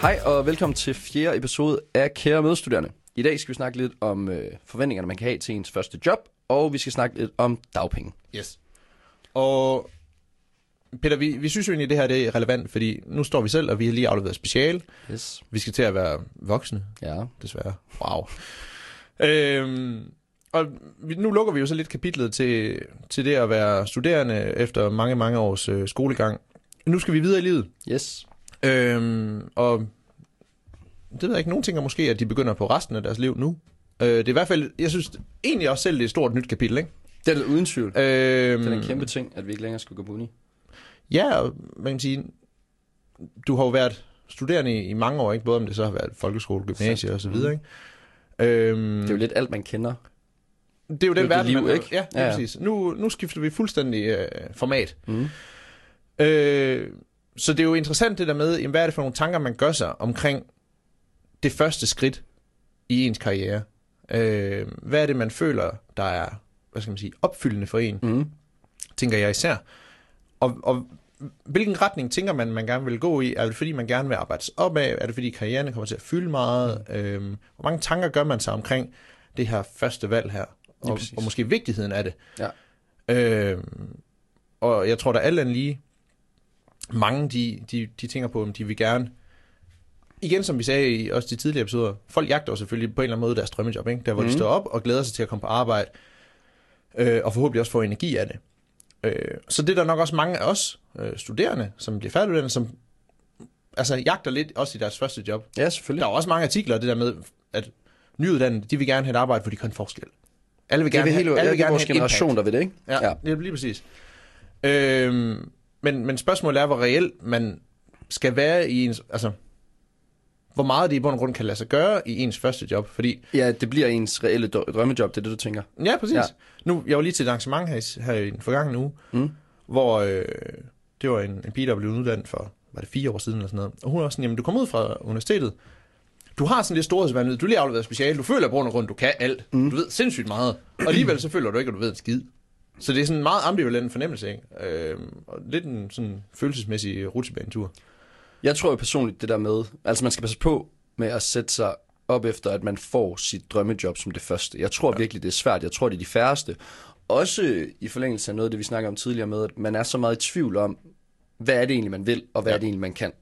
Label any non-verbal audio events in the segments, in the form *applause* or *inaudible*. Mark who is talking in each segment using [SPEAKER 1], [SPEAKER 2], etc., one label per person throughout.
[SPEAKER 1] Hej og velkommen til fjerde episode af Kære Medstuderende. I dag skal vi snakke lidt om øh, forventningerne, man kan have til ens første job, og vi skal snakke lidt om dagpenge.
[SPEAKER 2] Yes. Og Peter, vi, vi synes jo egentlig, at det her det er relevant, fordi nu står vi selv, og vi har lige afleveret special.
[SPEAKER 1] Yes.
[SPEAKER 2] Vi skal til at være voksne,
[SPEAKER 1] Ja.
[SPEAKER 2] desværre. Wow. øhm, og vi, nu lukker vi jo så lidt kapitlet til, til det at være studerende efter mange, mange års øh, skolegang. Nu skal vi videre i livet.
[SPEAKER 1] Yes.
[SPEAKER 2] Øhm, og det ved jeg ikke, nogen tænker måske, at de begynder på resten af deres liv nu. Øh, det er i hvert fald, jeg synes egentlig også selv, det er et stort nyt kapitel, ikke?
[SPEAKER 1] Det er uden tvivl.
[SPEAKER 2] Øhm,
[SPEAKER 1] Det er en kæmpe ting, at vi ikke længere skal gå på uni.
[SPEAKER 2] Ja, og man kan sige, du har jo været studerende i, i mange år, ikke? både om det så har været folkeskole, gymnasie og så videre. Ikke? Øhm,
[SPEAKER 1] Det er jo lidt alt, man kender.
[SPEAKER 2] det er jo den
[SPEAKER 1] det
[SPEAKER 2] verden,
[SPEAKER 1] liv,
[SPEAKER 2] man,
[SPEAKER 1] ikke?
[SPEAKER 2] Ja, det
[SPEAKER 1] Ja,
[SPEAKER 2] er
[SPEAKER 1] ja.
[SPEAKER 2] præcis. Nu, nu skifter vi fuldstændig øh, format.
[SPEAKER 1] Mm.
[SPEAKER 2] Øh, så det er jo interessant det der med, jamen, hvad er det for nogle tanker, man gør sig omkring det første skridt i ens karriere. Øh, hvad er det, man føler, der er hvad skal man sige, opfyldende for en?
[SPEAKER 1] Mm.
[SPEAKER 2] tænker jeg især. Og, og hvilken retning tænker man, man gerne vil gå i? Er det fordi, man gerne vil arbejde sig opad? Er det fordi, karrieren kommer til at fylde meget? Mm. Øhm, hvor mange tanker gør man sig omkring det her første valg her? Og,
[SPEAKER 1] præcis.
[SPEAKER 2] og måske vigtigheden af det.
[SPEAKER 1] Ja.
[SPEAKER 2] Øhm, og jeg tror, der alt andet lige, mange de, de, de tænker på, om de vil gerne, igen som vi sagde i også de tidligere episoder, folk jagter jo selvfølgelig på en eller anden måde deres drømmejob, ikke? der hvor mm.
[SPEAKER 1] Mhm.
[SPEAKER 2] de står op og glæder sig til at komme på arbejde, øh, og forhåbentlig også få energi af det. Øh, så det er der nok også mange af os øh, studerende, som bliver færdiguddannede, som altså jagter lidt også i deres første job.
[SPEAKER 1] Ja, selvfølgelig.
[SPEAKER 2] Der er også mange artikler det der med, at nyuddannede, de vil gerne have et arbejde, hvor de kan en forskel. Alle vil
[SPEAKER 1] Det er
[SPEAKER 2] gerne
[SPEAKER 1] vi hele,
[SPEAKER 2] have, alle vil
[SPEAKER 1] det er
[SPEAKER 2] gerne
[SPEAKER 1] vores
[SPEAKER 2] have en
[SPEAKER 1] generation,
[SPEAKER 2] impact.
[SPEAKER 1] der ved det, ikke?
[SPEAKER 2] Ja, ja. det er lige præcis. Øhm, men, men spørgsmålet er, hvor reelt man skal være i ens... Altså, hvor meget det i bund og grund kan lade sig gøre i ens første job. Fordi,
[SPEAKER 1] Ja, det bliver ens reelle drø- drømmejob, det er det, du tænker.
[SPEAKER 2] ja, præcis.
[SPEAKER 1] Ja.
[SPEAKER 2] Nu, jeg var lige til et arrangement her, i- her i den forgangne uge,
[SPEAKER 1] Mm.
[SPEAKER 2] hvor øh, det var en, en pige, der blev uddannet for, var det fire år siden eller sådan noget. Og hun var sådan, jamen du kommer ud fra universitetet, du har sådan lidt storhedsvandvid, du lige afleveret speciale, du føler på grund, du kan alt, mm. du ved sindssygt meget, og alligevel så føler du ikke, at du ved en skid. Så det er sådan en meget ambivalent fornemmelse, ikke? Øhm, og lidt en sådan følelsesmæssig rutsjebanetur.
[SPEAKER 1] Jeg tror jo personligt det der med, altså man skal passe på med at sætte sig op efter, at man får sit drømmejob som det første. Jeg tror ja. virkelig, det er svært. Jeg tror, det er de færreste. Også i forlængelse af noget af det, vi snakker om tidligere med, at man er så meget i tvivl om, hvad er det egentlig, man vil, og hvad. Ja. er det egentlig, man kan.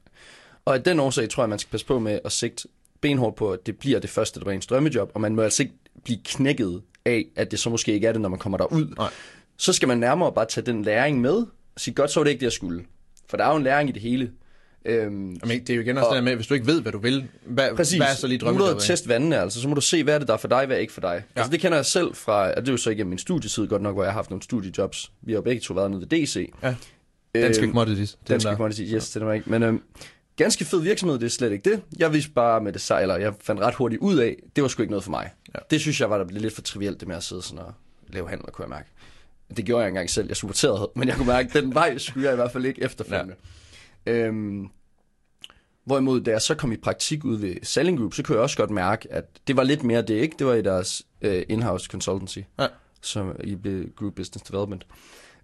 [SPEAKER 1] Og af den årsag tror jeg, man skal passe på med at sigte benhårdt på, at det bliver det første, der bliver ens drømmejob, og man må altså ikke blive knækket af, at det så måske ikke er det, når man kommer derud.
[SPEAKER 2] Nej.
[SPEAKER 1] Så skal man nærmere bare tage den læring med, og sige, godt, så var det ikke det, jeg skulle. For der er jo en læring i det hele. Øhm,
[SPEAKER 2] Jamen, det er jo igen også
[SPEAKER 1] Og-
[SPEAKER 2] det med, hvis du ikke ved, hvad du vil, hvad,
[SPEAKER 1] Præcis.
[SPEAKER 2] hvad er så lige
[SPEAKER 1] Nu må du teste vandene, altså. Så må du se, hvad er det, der er for dig, hvad er ikke for dig. Ja.
[SPEAKER 2] Ja.
[SPEAKER 1] Altså, det kender jeg selv fra, og det er jo så igennem min studietid godt nok, hvor jeg har haft nogle studiejobs. Vi har jo begge to været nede ved DC.
[SPEAKER 2] Ja. Danske
[SPEAKER 1] Øhm,
[SPEAKER 2] commodities.
[SPEAKER 1] Danske
[SPEAKER 2] der.
[SPEAKER 1] Commodities, yes, det er ikke. Men øhm, ganske fed virksomhed, det er slet ikke det. Jeg vidste bare med det sej, eller jeg fandt ret hurtigt ud af, det var sgu ikke noget for mig.
[SPEAKER 2] Ja.
[SPEAKER 1] Det synes jeg var, der lidt for trivielt, det med at sidde sådan og lave handler, kunne jeg mærke. Det gjorde jeg engang selv, jeg supporterede, *laughs* men jeg kunne mærke, at den vej skulle jeg i hvert fald ikke efterfølgende. Ja. Øhm, Hvorimod, da jeg så kom i praktik ud ved Selling Group, så kunne jeg også godt mærke, at det var lidt mere det, ikke? Det var i deres øh, in-house consultancy,
[SPEAKER 2] Ja.
[SPEAKER 1] som i Group Business Development.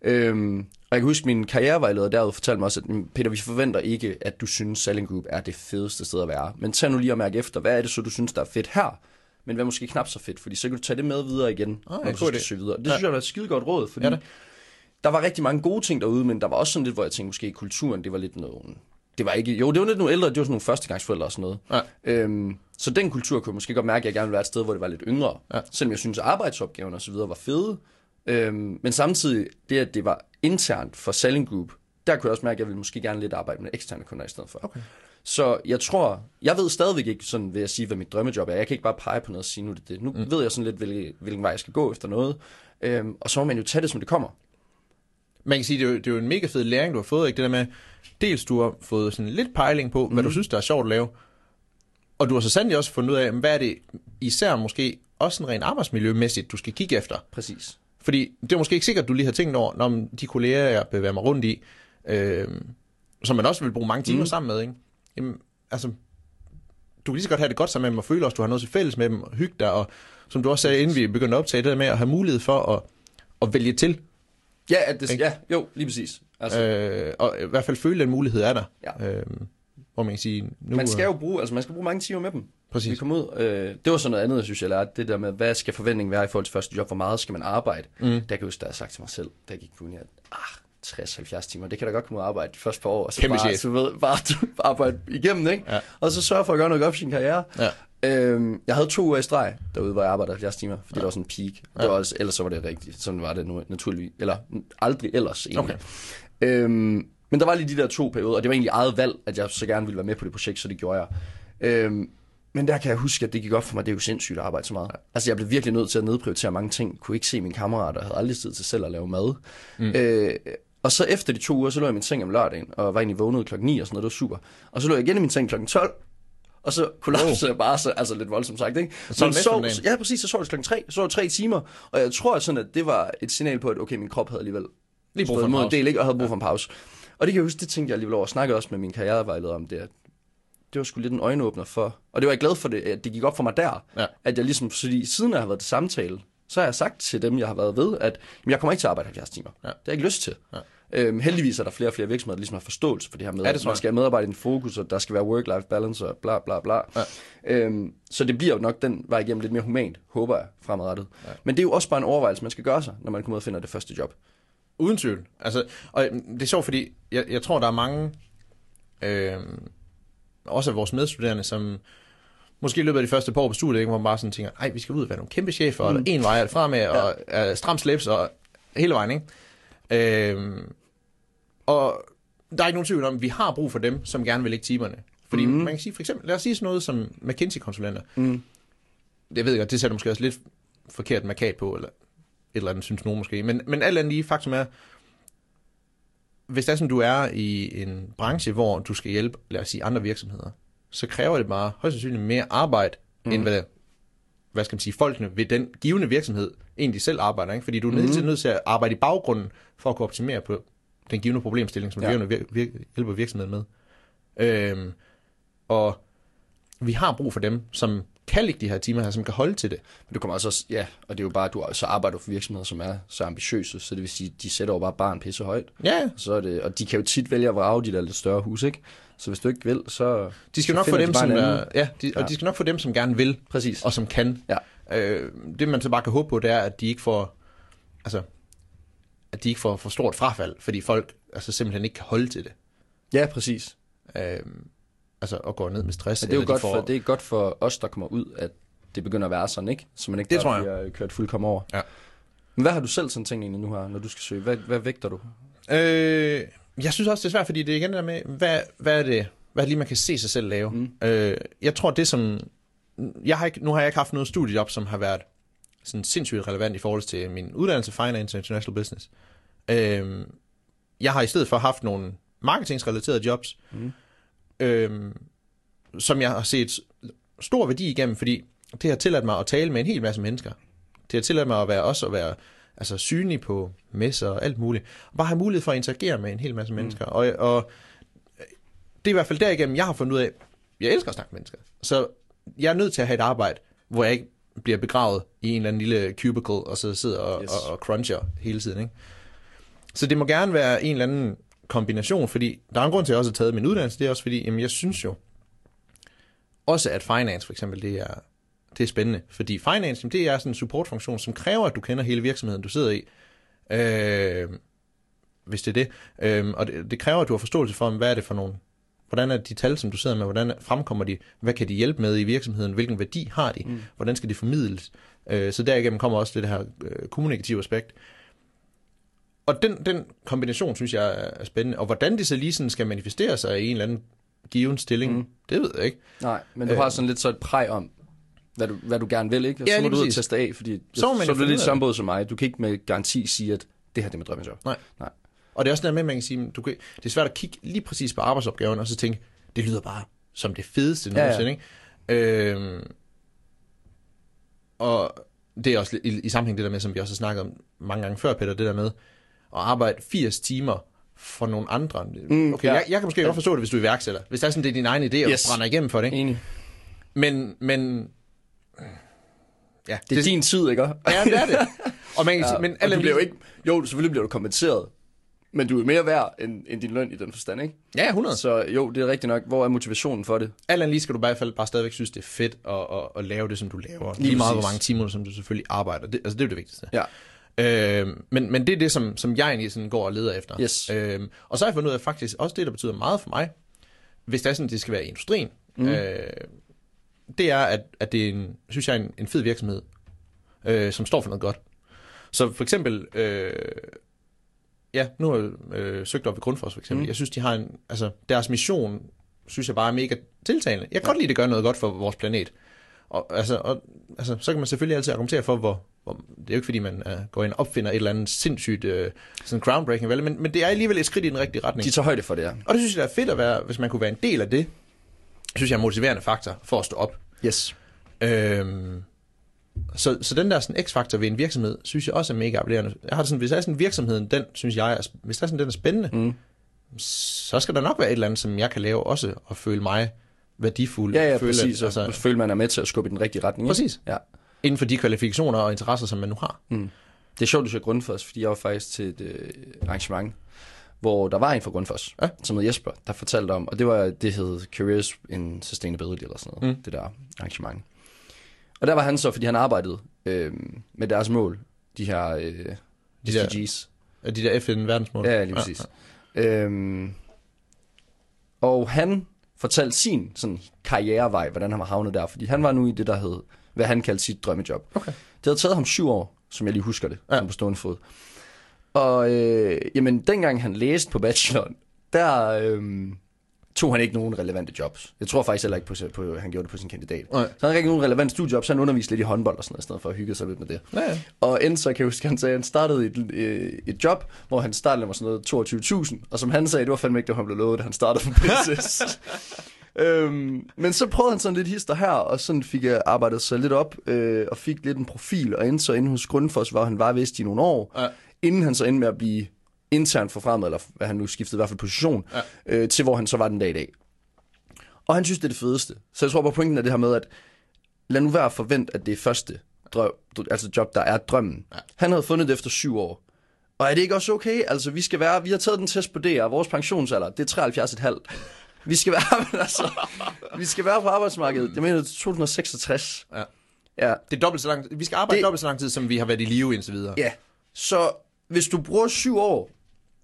[SPEAKER 1] Øhm, og jeg kan huske, min karrierevejleder derude fortalte mig også, at "Mm, Peter, vi forventer ikke, at du synes, Selling Group er det fedeste sted at være. Men tag nu lige og mærke efter, hvad er det så, du synes, der er fedt her? Men hvad måske knap så fedt, fordi så kan du tage det med videre igen,
[SPEAKER 2] Ah,
[SPEAKER 1] når du skal
[SPEAKER 2] idé.
[SPEAKER 1] søge videre. Det
[SPEAKER 2] Ja.
[SPEAKER 1] synes jeg var et skide godt råd, fordi
[SPEAKER 2] Ja, det.
[SPEAKER 1] der var rigtig mange gode ting derude, men der var også sådan lidt, hvor jeg tænkte, måske kulturen, det var lidt noget... Det var ikke... Jo, det var lidt nogle ældre, det var sådan nogle førstegangsforældre og sådan noget.
[SPEAKER 2] Ja.
[SPEAKER 1] Øhm, så den kultur kunne jeg måske godt mærke, at jeg gerne ville være et sted, hvor det var lidt yngre.
[SPEAKER 2] Ja.
[SPEAKER 1] Selvom jeg synes, at arbejdsopgaven og så videre var fede. Øhm, men samtidig, det at det var internt for Selling Group, der kunne jeg også mærke, at jeg ville måske gerne lidt arbejde med eksterne kunder i stedet for.
[SPEAKER 2] Okay.
[SPEAKER 1] Så jeg tror, jeg ved stadigvæk ikke sådan, vil jeg sige, hvad mit drømmejob er. Jeg kan ikke bare pege på noget og sige, nu det det. Nu mm. ved jeg sådan lidt, hvilken, hvilken vej jeg skal gå efter noget. Øhm, og så må man jo tage det, som det kommer.
[SPEAKER 2] Man kan sige, det er, jo, det er jo en mega fed læring, du har fået. Ikke? Det der med, dels du har fået sådan lidt pejling på, mm. hvad du synes, der er sjovt at lave. Og du har så sandelig også fundet ud af, hvad er det især måske også sådan rent arbejdsmiljømæssigt, du skal kigge efter.
[SPEAKER 1] Præcis.
[SPEAKER 2] Fordi det er måske ikke sikkert, du lige har tænkt over, når de kolleger, jeg bevæger mig rundt i, øh, som man også vil bruge mange timer
[SPEAKER 1] Mm.
[SPEAKER 2] mm. sammen med, ikke? Jamen, altså, du kan lige så godt have det godt sammen med dem, og føle også, du har noget til fælles med dem, og hygge dig, og som du også sagde, inden vi begyndte at optage, det der med at have mulighed for at, at vælge til,
[SPEAKER 1] Ja, at det,
[SPEAKER 2] Ikke?
[SPEAKER 1] ja, jo, lige præcis. Altså,
[SPEAKER 2] øh, og i hvert fald føle, at den mulighed er der.
[SPEAKER 1] Ja.
[SPEAKER 2] Øh, hvor man kan sige... Nu,
[SPEAKER 1] Man skal jo bruge, altså man skal bruge mange timer med dem. Vi
[SPEAKER 2] Præcis.
[SPEAKER 1] kom ud, øh, det var sådan noget andet, jeg synes, jeg lærte. Det der med, hvad skal forventningen være i forhold til første job? Hvor meget skal man arbejde?
[SPEAKER 2] Mm.
[SPEAKER 1] Der kan jeg huske, da jeg sagt til mig selv, da jeg gik på uni, at ah, 60-70 timer, det kan da godt komme ud og arbejde de første par år. Og så
[SPEAKER 2] Kæmpe
[SPEAKER 1] bare,
[SPEAKER 2] chef.
[SPEAKER 1] så ved, bare *laughs* bare arbejde igennem, ikke?
[SPEAKER 2] Ja.
[SPEAKER 1] Og så sørge for at gøre noget godt for sin karriere.
[SPEAKER 2] Ja.
[SPEAKER 1] Øhm, jeg havde to uger i streg derude, hvor jeg arbejdede 70 timer, fordi ja. det var sådan en peak. Det
[SPEAKER 2] Ja.
[SPEAKER 1] var også, ellers så var det rigtigt. Sådan var det nu, naturligvis. Eller aldrig ellers egentlig.
[SPEAKER 2] Okay.
[SPEAKER 1] Øhm, men der var lige de der to perioder, og det var egentlig eget valg, at jeg så gerne ville være med på det projekt, så det gjorde jeg. Øhm, men der kan jeg huske, at det gik op for mig, det er jo sindssygt at arbejde så meget. Altså jeg blev virkelig nødt til at nedprioritere mange ting, kunne ikke se mine kammerater, havde aldrig tid til selv at lave mad. Mm. Øh, og så efter de to uger, så lå jeg i min seng om lørdagen, og var egentlig vågnet klokken 9 og sådan noget, det var super. Og så lå jeg igen i min seng klokken 12, og så kollapsede jeg bare, så, altså lidt voldsomt sagt, ikke?
[SPEAKER 2] Og så
[SPEAKER 1] Men sov, ja, præcis, så sov jeg klokken 3, så sov jeg tre timer, og jeg tror sådan, at det var et signal på, at okay, min krop havde alligevel
[SPEAKER 2] Lige brug for en
[SPEAKER 1] en del, ikke? og havde brug for en pause. Og det kan jeg huske, det tænkte jeg alligevel over. Jeg snakkede også med min karrierevejleder om det, at det var sgu lidt en øjenåbner for. Og det var jeg glad for, det, at det gik op for mig der.
[SPEAKER 2] Ja.
[SPEAKER 1] At jeg ligesom, fordi siden jeg har været til samtale, så har jeg sagt til dem, jeg har været ved, at jamen, jeg kommer ikke til at arbejde 70 timer.
[SPEAKER 2] Ja.
[SPEAKER 1] Det har jeg ikke lyst til.
[SPEAKER 2] Ja.
[SPEAKER 1] Øhm, heldigvis er der flere og flere virksomheder, der ligesom har forståelse for det her med,
[SPEAKER 2] Ja, det
[SPEAKER 1] at man skal have medarbejde i fokus, og der skal være work-life balance og bla bla bla.
[SPEAKER 2] Ja.
[SPEAKER 1] Øhm, så det bliver jo nok den vej igennem lidt mere humant, håber jeg, fremadrettet. Ja. Men det er jo også bare en overvejelse, man skal gøre sig, når man kommer ud og finder det første job.
[SPEAKER 2] Uden tvivl. Altså, og det er sjovt, fordi jeg, jeg tror, der er mange, øh, også af vores medstuderende, som måske i løbet af de første par år på studiet, ikke, hvor man bare sådan tænker, ej, vi skal ud og være nogle kæmpe chefer, mm. og en vej er det fremad, og uh, stram slips, og hele vejen, ikke? Øh, og der er ikke nogen tvivl om, at vi har brug for dem, som gerne vil lægge timerne. Fordi mm. man kan sige, for eksempel, lad os sige sådan noget som McKinsey-konsulenter.
[SPEAKER 1] Mm.
[SPEAKER 2] Jeg ved godt, det sætter måske også lidt forkert markat på, eller et eller andet, synes nogen måske. Men, men alt andet lige, faktum er, hvis det er sådan, du er i en branche, hvor du skal hjælpe, lad os sige, andre virksomheder, så kræver det bare højst sandsynligt mere arbejde, mm. end hvad, hvad skal man sige, folkene ved den givende virksomhed egentlig selv arbejder. Ikke? Fordi du er mm. nødt til at arbejde i baggrunden for at kunne optimere på den givende problemstilling, som
[SPEAKER 1] ja.
[SPEAKER 2] du vir- vir- hjælper virksomheden med. Øhm, og vi har brug for dem, som kan lægge de her timer her, som kan holde til det.
[SPEAKER 1] Men du kommer også, ja, og det er jo bare, du så arbejder for virksomheder, som er så ambitiøse, så det vil sige, de sætter jo bare barn pisse højt.
[SPEAKER 2] Ja,
[SPEAKER 1] Så er det, og de kan jo tit vælge at vrage de der lidt større hus, ikke? Så hvis du ikke vil, så...
[SPEAKER 2] de skal
[SPEAKER 1] så
[SPEAKER 2] nok få dem,
[SPEAKER 1] bare
[SPEAKER 2] som er, ja, de, og
[SPEAKER 1] Ja.
[SPEAKER 2] de skal nok få dem, som gerne vil,
[SPEAKER 1] Præcis.
[SPEAKER 2] og som kan.
[SPEAKER 1] Ja.
[SPEAKER 2] Øh, det man så bare kan håbe på, det er, at de ikke får, altså, at de ikke får for stort frafald, fordi folk altså, simpelthen ikke kan holde til det.
[SPEAKER 1] Ja, præcis.
[SPEAKER 2] Øh, altså, og går ned med stress.
[SPEAKER 1] Men det er jo
[SPEAKER 2] eller de
[SPEAKER 1] godt,
[SPEAKER 2] får,
[SPEAKER 1] for, det er godt for os, der kommer ud, at det begynder at være sådan, ikke? Så man ikke
[SPEAKER 2] Det tror jeg.
[SPEAKER 1] bliver kørt fuldkommen over.
[SPEAKER 2] Ja.
[SPEAKER 1] Men hvad har du selv sådan tænkt egentlig nu her, når du skal søge? Hvad, hvad vægter du?
[SPEAKER 2] Øh, jeg synes også, det er svært, fordi det er igen det der med, hvad, hvad er det, hvad er det lige, man kan se sig selv lave?
[SPEAKER 1] Mm.
[SPEAKER 2] Øh, jeg tror, det som... Jeg har ikke, nu har jeg ikke haft noget studiejob, som har været sådan sindssygt relevant i forhold til min uddannelse, Finance og International Business. Øh, jeg har i stedet for haft nogle marketingsrelaterede jobs,
[SPEAKER 1] Mm.
[SPEAKER 2] Øh, som jeg har set stor værdi igennem, fordi det har tilladt mig at tale med en hel masse mennesker. Det har tilladt mig at være også at være altså synlig på messer og alt muligt. Og bare have mulighed for at interagere med en hel masse mennesker. Og, og det er i hvert fald derigennem, jeg har fundet ud af, jeg elsker at snakke med mennesker. Så jeg er nødt til at have et arbejde, hvor jeg ikke bliver begravet i en eller anden lille cubicle, og så sidder og,
[SPEAKER 1] yes.
[SPEAKER 2] og, og cruncher hele tiden. Ikke? Så det må gerne være en eller anden kombination, fordi der er en grund til, at jeg også har taget min uddannelse, det er også fordi, jamen jeg synes jo, også at finance for eksempel, det er, det er spændende, fordi finance, jamen, det er sådan en supportfunktion, som kræver, at du kender hele virksomheden, du sidder i. Øh, hvis det er det. Øh, og det, det kræver, at du har forståelse for, hvad er det for nogle, hvordan er de tal, som du sidder med, hvordan fremkommer de, hvad kan de hjælpe med i virksomheden, hvilken værdi har de, mm. hvordan skal de formidles. Øh, så derigennem kommer også det her øh, kommunikative aspekt. Og den, den kombination, synes jeg er spændende. Og hvordan det så lige sådan skal manifestere sig i en eller anden given stilling,
[SPEAKER 1] Mm.
[SPEAKER 2] det ved jeg ikke.
[SPEAKER 1] Nej, men du
[SPEAKER 2] Øh.
[SPEAKER 1] har sådan lidt så et præg om, hvad du, hvad du gerne vil, ikke? Og
[SPEAKER 2] Ja,
[SPEAKER 1] så må du ud og teste af, fordi
[SPEAKER 2] Så man
[SPEAKER 1] så er du lidt samme båd som mig. Du kan ikke med garanti sige, at det her det er mit drømmejob.
[SPEAKER 2] Og det er også noget med, at man kan sige, du kan, det er svært at kigge lige præcis på arbejdsopgaven, og så tænke, det lyder bare som det fedeste
[SPEAKER 1] Ja, ja.
[SPEAKER 2] nogensinde, ikke? Øhm, og det er også i, i sammenhæng det der med, som vi også har snakket om mange gange før, Peter, det der med at arbejde 80 timer for nogle andre.
[SPEAKER 1] Mm,
[SPEAKER 2] okay,
[SPEAKER 1] ja.
[SPEAKER 2] jeg, jeg kan måske
[SPEAKER 1] Ja.
[SPEAKER 2] godt forstå det, hvis du er iværksætter. Hvis det er sådan, det er din egen idé, og
[SPEAKER 1] Yes.
[SPEAKER 2] du brænder igennem for det. Ikke?
[SPEAKER 1] Enig.
[SPEAKER 2] Men, men ja,
[SPEAKER 1] Det er din tid, ikke?
[SPEAKER 2] Ja, det er det. Og man kan *laughs*
[SPEAKER 1] Ja,
[SPEAKER 2] sige, men
[SPEAKER 1] og du bliver jo ikke, jo, selvfølgelig bliver du kompenseret Men du er mere værd end, end din løn i den forstand, ikke?
[SPEAKER 2] Ja, 100.
[SPEAKER 1] Så jo, det er rigtigt nok. Hvor er motivationen for det?
[SPEAKER 2] Alt andet lige skal du i hvert fald bare stadigvæk synes, det er fedt at, at, at lave det, som du laver. Lige,
[SPEAKER 1] Lige
[SPEAKER 2] meget, hvor mange timer, som du selvfølgelig arbejder. Det, altså, det er jo det vigtigste.
[SPEAKER 1] Ja.
[SPEAKER 2] Øh, men, men det er det, som, som jeg egentlig sådan går og leder efter.
[SPEAKER 1] Yes.
[SPEAKER 2] Øh, og så har jeg fundet ud af faktisk også det, der betyder meget for mig, hvis det er sådan, det skal være i industrien, mm. øh, det er, at, at det er en, synes jeg, en, en fed virksomhed, øh, som står for noget godt. Så for eksempel, øh, ja, nu har jeg øh, søgt op ved Grundfos for eksempel. Mm. Jeg synes, de har en, altså deres mission, synes jeg bare er mega tiltalende. Jeg kan godt lide, at det gør noget godt for vores planet. Og, altså, og, altså, så kan man selvfølgelig altid argumentere for, hvor, hvor det er jo ikke fordi, man uh, går ind og opfinder et eller andet sindssygt uh, sådan groundbreaking, vel? Men, men det er alligevel et skridt i den rigtige retning.
[SPEAKER 1] De tager højde for det, ja.
[SPEAKER 2] Og det synes jeg, det er fedt at være, hvis man kunne være en del af det. synes jeg er en motiverende faktor for at stå op.
[SPEAKER 1] Yes.
[SPEAKER 2] Øhm, så, så den der sådan x-faktor ved en virksomhed, synes jeg også er mega appellerende. Jeg har det sådan, hvis der er sådan virksomheden, den synes jeg, er, hvis der er sådan, den er spændende,
[SPEAKER 1] Mm.
[SPEAKER 2] så skal der nok være et eller andet, som jeg kan lave også, og føle mig værdifuld.
[SPEAKER 1] Ja, ja,
[SPEAKER 2] føle,
[SPEAKER 1] præcis.
[SPEAKER 2] Altså,
[SPEAKER 1] Altså, føler man er med til at skubbe i den rigtige retning. ikke?
[SPEAKER 2] præcis.
[SPEAKER 1] Ja.
[SPEAKER 2] Inden for de kvalifikationer og interesser, som man nu har.
[SPEAKER 1] Mm. Det er sjovt, du siger Grundfos, fordi jeg var faktisk til et øh, arrangement, hvor der var en fra Grundfos,
[SPEAKER 2] Ja.
[SPEAKER 1] som hed Jesper, der fortalte om, og det var det hed Careers in Sustainability eller sådan noget,
[SPEAKER 2] Mm.
[SPEAKER 1] det der arrangement. Og der var han så, fordi han arbejdede øh, med deres mål, de her øh,
[SPEAKER 2] De der-
[SPEAKER 1] SDGs.
[SPEAKER 2] Af de der FN-verdensmål.
[SPEAKER 1] Ja, lige præcis. Ja, ja. Øhm, og han fortalte sin sådan, karrierevej, hvordan han var havnet der, fordi han var nu i det, der hed, hvad han kaldte sit drømmejob.
[SPEAKER 2] Okay.
[SPEAKER 1] Det havde taget ham syv år, som jeg lige husker det, Ja. på stående fod. Og øh, jamen, dengang han læste på bacheloren, der øh, tog han ikke nogen relevante jobs. Jeg tror faktisk heller ikke, på, på, han gjorde det på sin kandidat.
[SPEAKER 2] Nej.
[SPEAKER 1] Så han ikke nogen relevante studiejobs, så han underviste lidt i håndbold og sådan noget, i stedet for at hygge sig lidt med det.
[SPEAKER 2] Ja, ja.
[SPEAKER 1] Og endte så, kan jeg huske, han sagde, at han startede et, øh, et job, hvor han startede med sådan noget 22.000. Og som han sagde, det var fandme ikke det, han blev lovet, da han startede på *laughs* Princess. Øhm, men så prøvede han sådan lidt hister her, og sådan fik jeg arbejdet sig lidt op, øh, og fik lidt en profil, og endte så inde hos Grundfos, hvor han var vist i nogle år,
[SPEAKER 2] Ja.
[SPEAKER 1] inden han så endte med at blive internt forfremmet, eller hvad han nu skiftede i hvert fald position,
[SPEAKER 2] Ja.
[SPEAKER 1] øh, til hvor han så var den dag i dag. Og han synes, det er det fedeste. Så jeg tror bare, pointen er det her med, at lad nu være at forvente, at det er første drøm, altså job, der er drømmen.
[SPEAKER 2] Ja.
[SPEAKER 1] Han havde fundet det efter syv år. Og er det ikke også okay? Altså, vi skal være, vi har taget den test på DR, vores pensionsalder, det er 73,5. Vi skal være, men *laughs* altså, vi skal være på arbejdsmarkedet. Jeg mener, det er 2066.
[SPEAKER 2] Ja.
[SPEAKER 1] Ja,
[SPEAKER 2] Det er dobbelt så lang Vi skal arbejde det...
[SPEAKER 1] Det-
[SPEAKER 2] dobbelt så lang tid, som vi har været i live indtil videre.
[SPEAKER 1] ja. Så hvis du bruger syv år,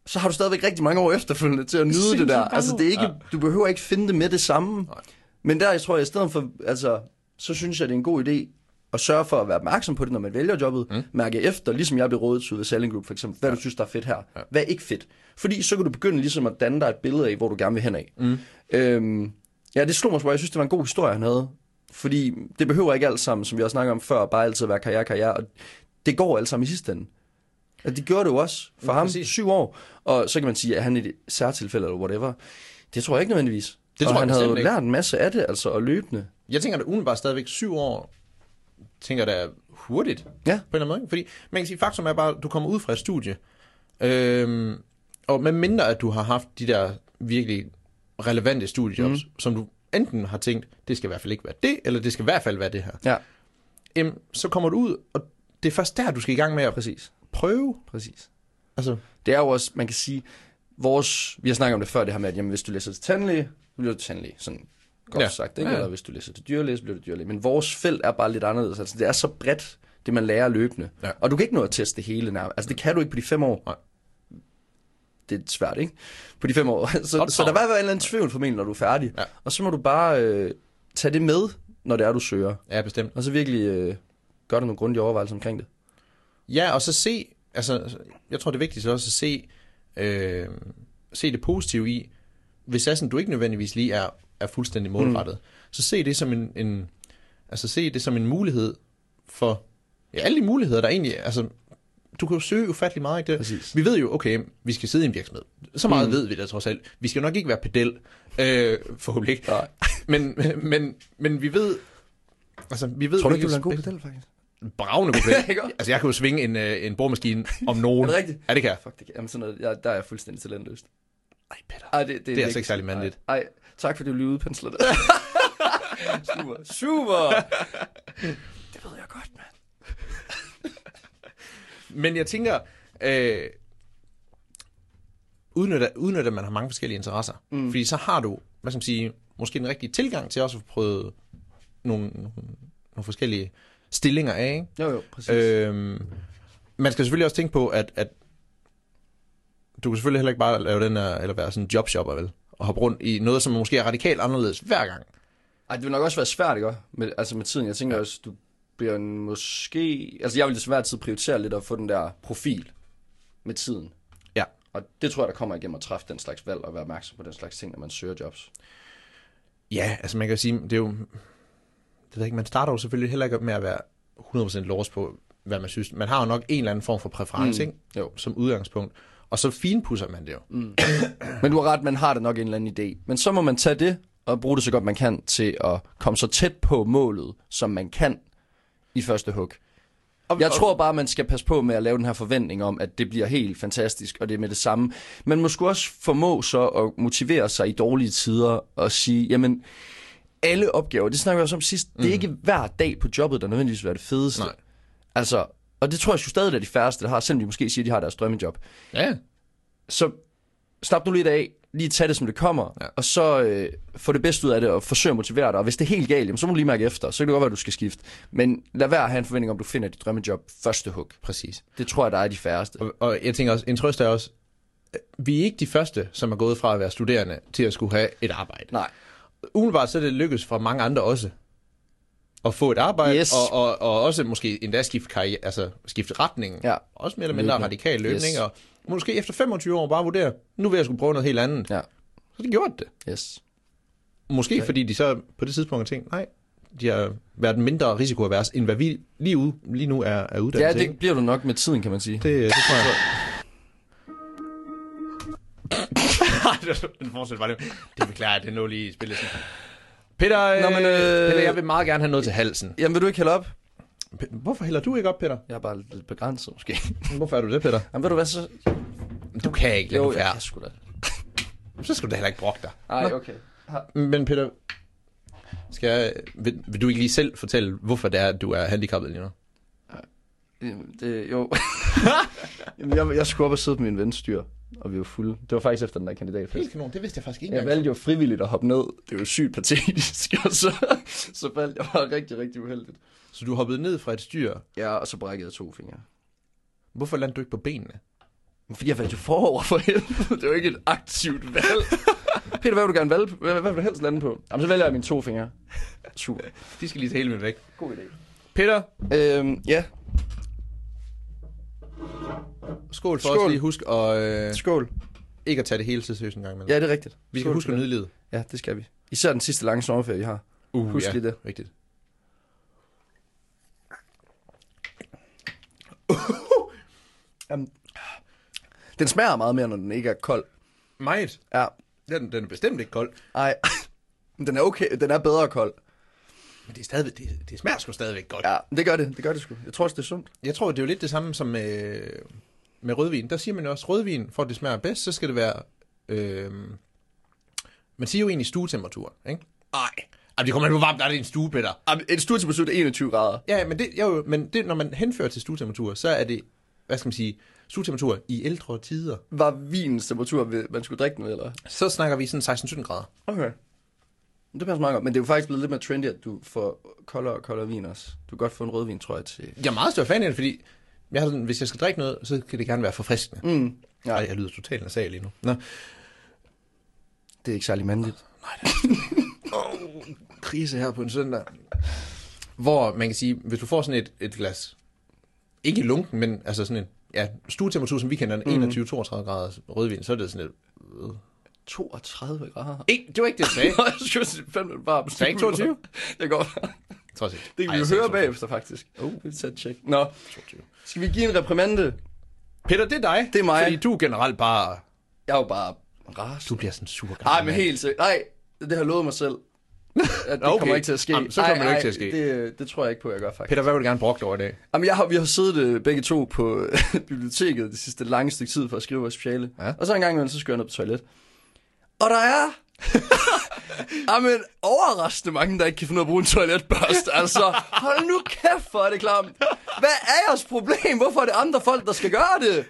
[SPEAKER 1] så har du stadigvæk rigtig mange år efterfølgende til at nyde det
[SPEAKER 2] Sindssygt
[SPEAKER 1] der.
[SPEAKER 2] mange
[SPEAKER 1] Altså, det er ikke,
[SPEAKER 2] år.
[SPEAKER 1] du behøver ikke finde det med det samme.
[SPEAKER 2] Nej.
[SPEAKER 1] Men der, jeg tror, jeg i stedet for, altså, så synes jeg, det er en god idé at sørge for at være opmærksom på det, når man vælger jobbet. Mm. Mærke efter, ligesom jeg blev rådet til af Selling Group for eksempel. Hvad ja. du synes, der er fedt her. Ja. Hvad er ikke fedt. Fordi så kan du begynde ligesom at danne dig et billede af, hvor du gerne vil hen af. Mm. Øhm, ja, det slog mig, hvor jeg synes, det var en god historie, han havde. Fordi det behøver ikke alt sammen, som vi har snakket om før, bare altid at være karriere, karriere. Og det går alt sammen i sidste ende. Og det gjorde det jo også for
[SPEAKER 2] Ja,
[SPEAKER 1] ham.
[SPEAKER 2] præcis.
[SPEAKER 1] Syv år. Og så kan man sige, at han i et særtilfælde eller whatever. Det tror jeg ikke nødvendigvis.
[SPEAKER 2] Det
[SPEAKER 1] og
[SPEAKER 2] tror jeg
[SPEAKER 1] han havde
[SPEAKER 2] bestemt ikke.
[SPEAKER 1] lært en masse af det, altså og løbende.
[SPEAKER 2] Jeg tænker, at umiddelbart stadigvæk syv år, tænker er hurtigt.
[SPEAKER 1] Ja.
[SPEAKER 2] På en eller anden måde. Fordi man kan sige, faktum er bare, at du kommer ud fra et studie. Øhm, og med mindre, at du har haft de der virkelig relevante studiejobs, mm. som du enten har tænkt, det skal i hvert fald ikke være det, eller det skal i hvert fald være det her.
[SPEAKER 1] Ja,
[SPEAKER 2] Jamen, så kommer du ud, og det er først der, du skal i gang med at
[SPEAKER 1] præcis.
[SPEAKER 2] prøve.
[SPEAKER 1] præcis.
[SPEAKER 2] Altså,
[SPEAKER 1] Det er jo også, man kan sige, vores, vi har snakket om det før, det her med, at jamen, hvis du læser til tandlæge, så bliver du tandlæge. Sådan godt
[SPEAKER 2] Ja.
[SPEAKER 1] sagt, ikke?
[SPEAKER 2] Ja.
[SPEAKER 1] Eller hvis du læser til dyrlæge, så bliver du dyrlæge. Men vores felt er bare lidt anderledes. Altså, det er så bredt, det man lærer løbende.
[SPEAKER 2] Ja.
[SPEAKER 1] Og du kan ikke nå at teste det hele nærmest. Altså, det kan du ikke på de fem år.
[SPEAKER 2] Nej.
[SPEAKER 1] Det er svært, ikke? På de fem år. *laughs* Så, så der være en eller anden tvivl formentlig, når du er færdig.
[SPEAKER 2] Ja.
[SPEAKER 1] Og så må du bare øh, tage det med, når det er, du søger.
[SPEAKER 2] ja, bestemt.
[SPEAKER 1] Og så virkelig øh, gøre dig nogle grundige overvejelser omkring det.
[SPEAKER 2] Ja, og så se, altså, jeg tror det vigtigste er også at se, øh, se det positive i, hvis sådan, du ikke nødvendigvis lige er, er fuldstændig målrettet, mm. så se det som en, en, altså se det som en mulighed for, ja, alle de muligheder, der egentlig, altså, du kan jo søge ufattelig meget, ikke det?
[SPEAKER 1] Præcis.
[SPEAKER 2] Vi ved jo, okay, vi skal sidde i en virksomhed. Så meget
[SPEAKER 1] Mm.
[SPEAKER 2] ved vi da trods alt. Vi skal nok ikke være pedel, øh, forhåbentlig ikke.
[SPEAKER 1] Nej.
[SPEAKER 2] Men, men, men vi ved, altså, vi ved...
[SPEAKER 1] Tror du ikke, du være en god pedel, faktisk?
[SPEAKER 2] Bravende god pedel. *laughs* Altså, jeg kan jo svinge en, øh, en boremaskine om *laughs* nogen.
[SPEAKER 1] Er det rigtigt?
[SPEAKER 2] Ja, det kan jeg.
[SPEAKER 1] Fuck, det kan. Jamen, sådan noget, jeg, der er jeg fuldstændig talentløst.
[SPEAKER 2] Ej, Peter.
[SPEAKER 1] Ej, det, det,
[SPEAKER 2] Det er altså ikke særlig mandligt.
[SPEAKER 1] Ej, ej, tak fordi du lige udpensler det. *laughs* super, super. det ved jeg godt, mand. *laughs*
[SPEAKER 2] Men jeg tænker, øh, udnytte, udnytte, at man har mange forskellige interesser. Mm. Fordi så har du, hvad skal man sige, måske den rigtige tilgang til også at få prøvet nogle, nogle, nogle forskellige stillinger af. Ikke?
[SPEAKER 1] Jo, jo, præcis. Øh,
[SPEAKER 2] Øhm, man skal selvfølgelig også tænke på, at, at du kan selvfølgelig heller ikke bare lave den her, eller være sådan en jobshopper, vel? Og hoppe rundt i noget, som måske er radikalt anderledes hver gang.
[SPEAKER 1] Ej, det vil nok også være svært, ikke? Med, altså med tiden. Jeg tænker ja. også, du bliver måske... Altså jeg vil desværre altid prioritere lidt at få den der profil med tiden.
[SPEAKER 2] Ja.
[SPEAKER 1] Og det tror jeg, der kommer igennem at træffe den slags valg og være opmærksom på den slags ting, når man søger jobs.
[SPEAKER 2] Ja, altså man kan sige, det er jo... Det ved jeg ikke, man starter jo selvfølgelig heller ikke med at være 100% lost på, hvad man synes. Man har jo nok en eller anden form for præference,
[SPEAKER 1] mm.
[SPEAKER 2] ikke?
[SPEAKER 1] Jo.
[SPEAKER 2] Som udgangspunkt. Og så finpudser man det jo. Mm. *coughs*
[SPEAKER 1] Men du har ret, man har da nok en eller anden idé. Men så må man tage det og bruge det så godt man kan til at komme så tæt på målet, som man kan i første hug.
[SPEAKER 2] Og,
[SPEAKER 1] Jeg tror bare, man skal passe på med at lave den her forventning om, at det bliver helt fantastisk, og det er med det samme. Man må sgu også formå så at motivere sig i dårlige tider og sige, jamen, alle opgaver, det snakker vi også om sidst, mm. det er ikke hver dag på jobbet, der nødvendigvis vil være det fedeste.
[SPEAKER 2] Nej.
[SPEAKER 1] Altså, og det tror jeg jo stadig, er de færreste, der har, selvom de måske siger, at de har deres drømmejob.
[SPEAKER 2] Ja,
[SPEAKER 1] Så slap nu lidt af, lige tag det, som det kommer,
[SPEAKER 2] Ja.
[SPEAKER 1] og så øh, få det bedste ud af det, og forsøg at motivere dig. Og hvis det er helt galt, jamen, så må du lige mærke efter, så kan det godt være, at du skal skifte. Men lad være at have en forventning om, at du finder dit drømmejob første hug.
[SPEAKER 2] præcis.
[SPEAKER 1] Det tror jeg, der er de færreste.
[SPEAKER 2] Og, og jeg tænker også, en trøst er også, øh, vi er ikke de første, som er gået fra at være studerende til at skulle have et arbejde.
[SPEAKER 1] Nej.
[SPEAKER 2] Umiddelbart så er det lykkes for mange andre også at få et arbejde,
[SPEAKER 1] Yes.
[SPEAKER 2] og, og, og også måske endda skifte, karriere, altså skifte retning.
[SPEAKER 1] Ja.
[SPEAKER 2] Også mere eller mindre
[SPEAKER 1] Løbende.
[SPEAKER 2] radikal løbning,
[SPEAKER 1] Yes.
[SPEAKER 2] og måske efter 25 år bare vurdere, nu vil jeg skulle prøve noget helt andet.
[SPEAKER 1] Ja.
[SPEAKER 2] Så det gjorde det.
[SPEAKER 1] Yes.
[SPEAKER 2] Måske
[SPEAKER 1] Okay.
[SPEAKER 2] fordi de så på det tidspunkt har tænkt, nej, de har været mindre risikoavers, end hvad vi lige, ude, lige nu er, er uddannet
[SPEAKER 1] Ja, det bliver du nok med tiden, kan man sige.
[SPEAKER 2] Det, det tror jeg. *laughs* Den fortsætter bare det. Det beklager jeg, det er nu lige spillet sådan. Peter,
[SPEAKER 1] Nå, men, øh...
[SPEAKER 2] Peter, jeg vil meget gerne have noget til halsen.
[SPEAKER 1] Jamen, vil du ikke hælde op?
[SPEAKER 2] Hvorfor hælder du ikke op, Peter?
[SPEAKER 1] Jeg er bare lidt begrænset, måske. *laughs*
[SPEAKER 2] Hvorfor er du det, Peter?
[SPEAKER 1] Jamen, ved du hvad, så...
[SPEAKER 2] Du kan ikke lade
[SPEAKER 1] Jo, jeg kan sgu da.
[SPEAKER 2] Så skal du da heller ikke brokke dig.
[SPEAKER 1] Ej,
[SPEAKER 2] Nå.
[SPEAKER 1] okay.
[SPEAKER 2] Men Peter, skal jeg, vil, vil, du ikke lige selv fortælle, hvorfor det er, at du er handicappet lige nu?
[SPEAKER 1] Jamen, Det, jo. *laughs* *laughs* Jamen, jeg, jeg skulle op og sidde på min venstyr, og vi var fulde. Det var faktisk efter den der kandidatfest.
[SPEAKER 2] Helt kanon, det vidste jeg faktisk ikke
[SPEAKER 1] Jeg valgte jo frivilligt at hoppe ned. Det er jo sygt patetisk, *laughs* og så, så faldt jeg bare rigtig, rigtig uheldigt.
[SPEAKER 2] Så du hoppede ned fra et styr.
[SPEAKER 1] Ja, og så brækkede jeg to fingre.
[SPEAKER 2] Hvorfor landte du ikke på benene?
[SPEAKER 1] Fordi jeg valgte jo forover for helvede. Det er jo ikke et aktivt valg. Peter, hvad vil du gerne valge? Hvad, hvad vil du helst lande på? Jamen, så vælger jeg mine to fingre. Super.
[SPEAKER 2] De skal lige tage hele med væk.
[SPEAKER 1] God idé.
[SPEAKER 2] Peter,
[SPEAKER 1] Øhm, ja.
[SPEAKER 2] Skål for
[SPEAKER 1] Skål.
[SPEAKER 2] os lige. Husk at, øh,
[SPEAKER 1] Skål.
[SPEAKER 2] ikke at tage det hele så seriøst en gang imellem.
[SPEAKER 1] Ja, det er rigtigt.
[SPEAKER 2] vi skal
[SPEAKER 1] Skål
[SPEAKER 2] huske
[SPEAKER 1] for
[SPEAKER 2] at
[SPEAKER 1] det.
[SPEAKER 2] nyde livet.
[SPEAKER 1] Ja, det skal vi. Især den sidste lange sommerferie, vi har.
[SPEAKER 2] Uh,
[SPEAKER 1] Husk lige det.
[SPEAKER 2] Rigtigt. *laughs*
[SPEAKER 1] Den smager meget mere, når den ikke er kold.
[SPEAKER 2] Meget.
[SPEAKER 1] Ja.
[SPEAKER 2] Den, den er bestemt ikke kold.
[SPEAKER 1] Ej, men *laughs* den er okay. Den er bedre kold.
[SPEAKER 2] Men det, er stadig, det, det smager sgu stadigvæk godt.
[SPEAKER 1] Ja, det gør det. Det gør det sgu. Jeg tror også, det er sundt.
[SPEAKER 2] Jeg tror, det er jo lidt det samme som med, med rødvin. Der siger man jo også, rødvin, for at det smager bedst, så skal det være... Øh, man siger jo egentlig stuetemperatur, ikke?
[SPEAKER 1] Nej.
[SPEAKER 2] Jamen, det kommer an på, varmt der er det en stue, Peter.
[SPEAKER 1] En stuetemperatur er 21 grader.
[SPEAKER 2] Ja, men, det, jo, men det, når man henfører til stuetemperatur, så er det, hvad skal man sige, stuetemperatur i ældre tider.
[SPEAKER 1] Var vinens temperatur, man skulle drikke den eller?
[SPEAKER 2] Så snakker vi sådan 16-17 grader.
[SPEAKER 1] Okay. Det passer meget godt. Men det er jo faktisk blevet lidt mere trendy, at du får koldere og koldere vin også. Du kan godt få en rødvin, tror jeg, til...
[SPEAKER 2] Jeg er meget større fan af det, fordi jeg har sådan, hvis jeg skal drikke noget, så kan det gerne være forfriskende.
[SPEAKER 1] Mm.
[SPEAKER 2] Nej, jeg lyder totalt nasal lige nu. Nå.
[SPEAKER 1] Det er ikke særlig mandligt.
[SPEAKER 2] oh, *laughs* krise her på en søndag. Hvor man kan sige, hvis du får sådan et, et glas, ikke lunken, men altså sådan en, ja, stuetemperatur, som vi kender,
[SPEAKER 1] Mhm.
[SPEAKER 2] mm. 21-32 grader rødvin, så er det sådan et... Øh.
[SPEAKER 1] 32 grader.
[SPEAKER 2] Ikke, det var ikke det, jeg sagde. *laughs*
[SPEAKER 1] jeg skulle sige fandme varmt.
[SPEAKER 2] Sagde ikke 22? *laughs*
[SPEAKER 1] Det går.
[SPEAKER 2] Trods ikke.
[SPEAKER 1] Det kan
[SPEAKER 2] Ej,
[SPEAKER 1] vi
[SPEAKER 2] jeg
[SPEAKER 1] jo høre
[SPEAKER 2] 22.
[SPEAKER 1] bagefter, faktisk. Oh. Vi tager et tjek. Nå,
[SPEAKER 2] 22.
[SPEAKER 1] skal vi give en reprimande?
[SPEAKER 2] Peter, det er dig.
[SPEAKER 1] Det er mig.
[SPEAKER 2] Fordi du er generelt bare...
[SPEAKER 1] Jeg er jo bare ras.
[SPEAKER 2] Du bliver sådan sur gammel
[SPEAKER 1] Nej, men
[SPEAKER 2] mand.
[SPEAKER 1] helt sikkert. Nej, det har jeg lovet mig selv. At det *laughs*
[SPEAKER 2] Okay.
[SPEAKER 1] kommer ikke til at ske.
[SPEAKER 2] Jamen, så kommer
[SPEAKER 1] Ej,
[SPEAKER 2] det ikke
[SPEAKER 1] ej,
[SPEAKER 2] til at ske.
[SPEAKER 1] Det, det tror jeg ikke på, jeg gør faktisk.
[SPEAKER 2] Peter, hvad vil du gerne brokke over i dag?
[SPEAKER 1] Jamen, jeg har, vi har siddet øh, begge to på biblioteket det sidste lange stykke tid for at skrive vores speciale.
[SPEAKER 2] Ja.
[SPEAKER 1] Og så en gang imellem, så skal jeg ned på toilet. Og der er... *laughs* Jamen, overraskende mange, der ikke kan finde ud af at bruge en toiletbørste. *laughs* Altså, hold nu kæft, for er det klamt. Hvad er jeres problem? Hvorfor er det andre folk, der skal gøre det?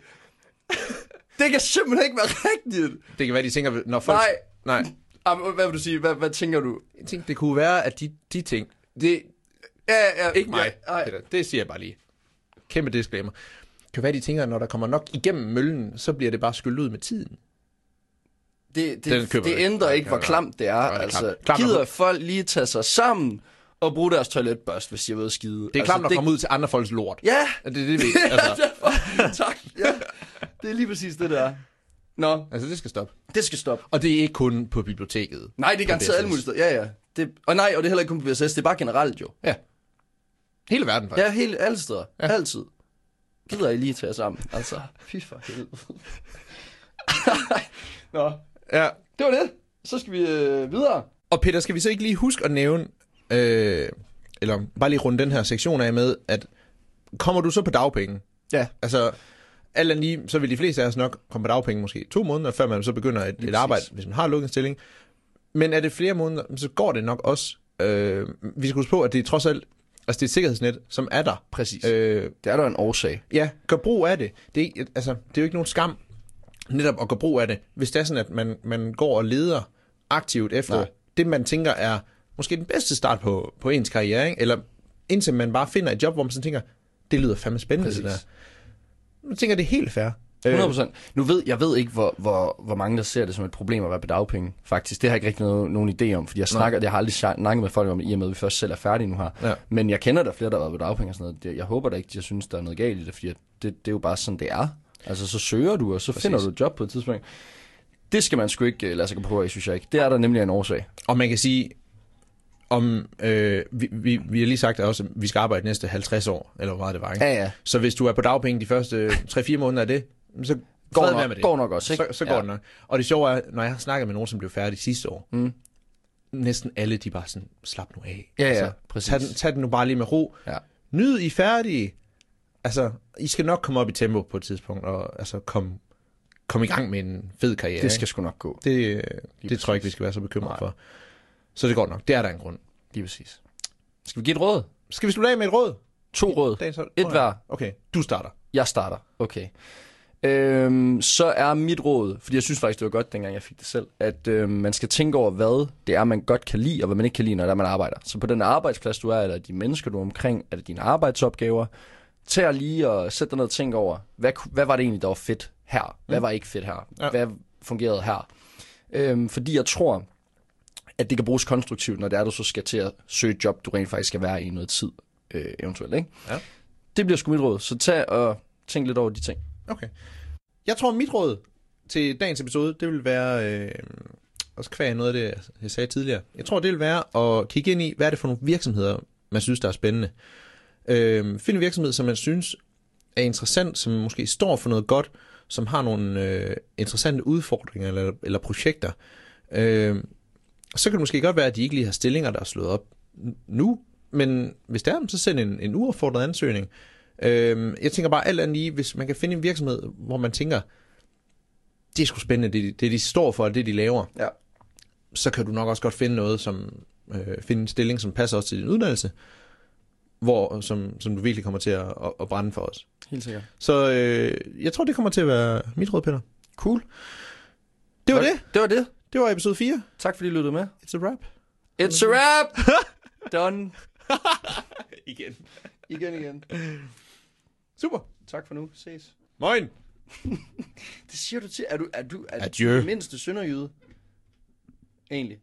[SPEAKER 1] Det kan simpelthen ikke være rigtigt.
[SPEAKER 2] Det kan være, de tænker, når folk...
[SPEAKER 1] Nej.
[SPEAKER 2] Nej.
[SPEAKER 1] Jamen, hvad vil du sige? Hvad, hvad tænker du?
[SPEAKER 2] Jeg tænkte, det kunne være, at de, de ting... Det,
[SPEAKER 1] Ja, ja,
[SPEAKER 2] ikke mig,
[SPEAKER 1] Ja.
[SPEAKER 2] Peter. Det siger jeg bare lige. Kæmpe disclaimer. Det kan være, de tænker, at når der kommer nok igennem møllen, så bliver det bare skyllet ud med tiden.
[SPEAKER 1] Det, det, det ændrer ikke, hvor klamt det er.
[SPEAKER 2] Nej, det er
[SPEAKER 1] altså,
[SPEAKER 2] klamt.
[SPEAKER 1] Gider folk lige tage sig sammen og bruge deres toiletbørste, hvis de er ved at skide?
[SPEAKER 2] Det er
[SPEAKER 1] altså,
[SPEAKER 2] at komme ud til andre folks lort.
[SPEAKER 1] Ja, *laughs*
[SPEAKER 2] Det er det, vi... Altså,
[SPEAKER 1] tak. Ja, det er lige præcis det, der er. Nå,
[SPEAKER 2] altså, det skal stoppe.
[SPEAKER 1] det skal stoppe.
[SPEAKER 2] Og det er ikke kun på biblioteket.
[SPEAKER 1] Nej, det er garanteret
[SPEAKER 2] BSS.
[SPEAKER 1] alle mulige steder. Ja, ja. Det, og nej, og det er heller ikke kun på VSS, det er bare generelt jo.
[SPEAKER 2] Ja. Hele verden, faktisk.
[SPEAKER 1] Ja, helt, alle steder. Ja. Altid. Gider I lige tage sammen? Altså, fy for helvede. *laughs* Nå,
[SPEAKER 2] Ja.
[SPEAKER 1] det var det. Så skal vi øh, videre.
[SPEAKER 2] Og Peter, skal vi så ikke lige huske at nævne, øh, eller bare lige runde den her sektion af med, at kommer du så på dagpenge?
[SPEAKER 1] Ja.
[SPEAKER 2] Altså, alt andet lige, så vil de fleste af os nok komme på dagpenge måske to måneder, før man så begynder et, et arbejde, hvis man har lukket en stilling. Men er det flere måneder, så går det nok også. Øh, vi skal huske på, at det er trods alt, altså det er et sikkerhedsnet, som er der.
[SPEAKER 1] Præcis.
[SPEAKER 2] Øh,
[SPEAKER 1] Det er der en årsag.
[SPEAKER 2] ja, gør brug af det. Det er, altså, det er jo ikke nogen skam netop at gøre brug af det, hvis det er sådan, at man, man går og leder aktivt efter
[SPEAKER 1] Nej.
[SPEAKER 2] Det, man tænker er måske den bedste start på, på ens karriere, ikke? eller indtil man bare finder et job, hvor man sådan tænker, det lyder fandme spændende,
[SPEAKER 1] Præcis.
[SPEAKER 2] det der. Jeg tænker, det er helt fair. Øh,
[SPEAKER 1] 100 procent. Nu ved jeg ved ikke, hvor, hvor, hvor mange, der ser det som et problem at være på dagpenge. Faktisk, det har jeg ikke rigtig noget, nogen idé om, fordi jeg snakker, jeg har aldrig snakket med folk om i og med, at vi først selv er færdige nu her.
[SPEAKER 2] Ja.
[SPEAKER 1] Men jeg kender der flere, der har været på dagpenge og sådan noget. Jeg håber da ikke, jeg synes, der er noget galt i det, fordi det, det er jo bare sådan, det er. Altså, så søger du, og så Præcis. finder du et job på et tidspunkt. Det skal man sgu ikke uh, lade sig gå på, af, synes jeg ikke. Det er der nemlig en årsag.
[SPEAKER 2] Og man kan sige, om øh, vi, vi, vi har lige sagt også, at vi skal arbejde næste 50 år, eller hvor meget det var, ikke?
[SPEAKER 1] Ja, ja.
[SPEAKER 2] Så hvis du er på dagpenge de første 3-4 måneder af det, så
[SPEAKER 1] Går nok,
[SPEAKER 2] med det.
[SPEAKER 1] går nok også, ikke?
[SPEAKER 2] Så, så går
[SPEAKER 1] Ja.
[SPEAKER 2] det nok. Og det sjove er, når jeg har snakket med nogen, som blev færdige sidste år,
[SPEAKER 1] Mm.
[SPEAKER 2] næsten alle, de bare sådan, slap nu af.
[SPEAKER 1] Ja, ja, præcis.
[SPEAKER 2] Tag den, tag den nu bare lige med ro.
[SPEAKER 1] Ja.
[SPEAKER 2] Nyd, I færdige. Altså, I skal nok komme op i tempo på et tidspunkt, og altså komme kom i gang med en fed karriere.
[SPEAKER 1] Det skal sgu nok gå.
[SPEAKER 2] ikke? det, det
[SPEAKER 1] præcis.
[SPEAKER 2] tror jeg ikke, vi skal være så bekymrede
[SPEAKER 1] Nej.
[SPEAKER 2] for. Så det går nok. Det er der en grund.
[SPEAKER 1] Lige præcis. Skal vi give et råd?
[SPEAKER 2] Skal vi slutte af med et råd?
[SPEAKER 1] To råd.
[SPEAKER 2] Dagens,
[SPEAKER 1] Et hver.
[SPEAKER 2] Okay, du starter.
[SPEAKER 1] Jeg starter. Okay. Øhm, så er mit råd, fordi jeg synes faktisk, det var godt, dengang jeg fik det selv, at øhm, man skal tænke over, hvad det er, man godt kan lide, og hvad man ikke kan lide, når det er, man arbejder. Så på den arbejdsplads, du er, eller de mennesker, du er omkring, eller dine arbejdsopgaver, tag lige og sæt dig ned og tænk over, hvad, hvad var det egentlig, der var fedt her? Hvad var ikke fedt her?
[SPEAKER 2] Ja.
[SPEAKER 1] Hvad fungerede her? Øhm, fordi jeg tror, at det kan bruges konstruktivt, når det er, du så skal til at søge et job, du rent faktisk skal være i noget tid, øh, eventuelt. Ikke?
[SPEAKER 2] Ja.
[SPEAKER 1] Det bliver sgu mit råd. Så tag og tænk lidt over de ting.
[SPEAKER 2] Okay. Jeg tror, mit råd til dagens episode, det vil være, øh, også kvæg noget af det, jeg sagde tidligere. Jeg tror, det vil være at kigge ind i, hvad er det for nogle virksomheder, man synes, der er spændende. Øh, find en virksomhed, som man synes er interessant, som måske står for noget godt, som har nogle øh, interessante udfordringer eller, eller projekter. Øh, så kan det måske godt være, at de ikke lige har stillinger, der er slået op nu, men hvis det er, så send en, en uaffordret ansøgning. Øhm, jeg tænker bare alt andet lige, hvis man kan finde en virksomhed, hvor man tænker, det er sgu spændende, det, de- det de står for, og det de laver,
[SPEAKER 1] Ja.
[SPEAKER 2] så kan du nok også godt finde noget, som øh, finde en stilling, som passer også til din uddannelse, hvor, som, som du virkelig kommer til at, at, at brænde for os.
[SPEAKER 1] Helt sikkert.
[SPEAKER 2] Så øh, jeg tror, det kommer til at være mit råd, Peter.
[SPEAKER 1] Cool.
[SPEAKER 2] Det var det.
[SPEAKER 1] Det var det.
[SPEAKER 2] Det var episode 4.
[SPEAKER 1] Tak fordi I lyttede med.
[SPEAKER 2] It's a wrap.
[SPEAKER 1] It's a wrap! *laughs* Done. *laughs*
[SPEAKER 2] Igen.
[SPEAKER 1] Igen, igen.
[SPEAKER 2] Super.
[SPEAKER 1] Tak for nu. Ses.
[SPEAKER 2] Moin. *laughs*
[SPEAKER 1] Det siger du til. Er du, er du, er du
[SPEAKER 2] Adieu.
[SPEAKER 1] mindste sønderjyde? Egentlig.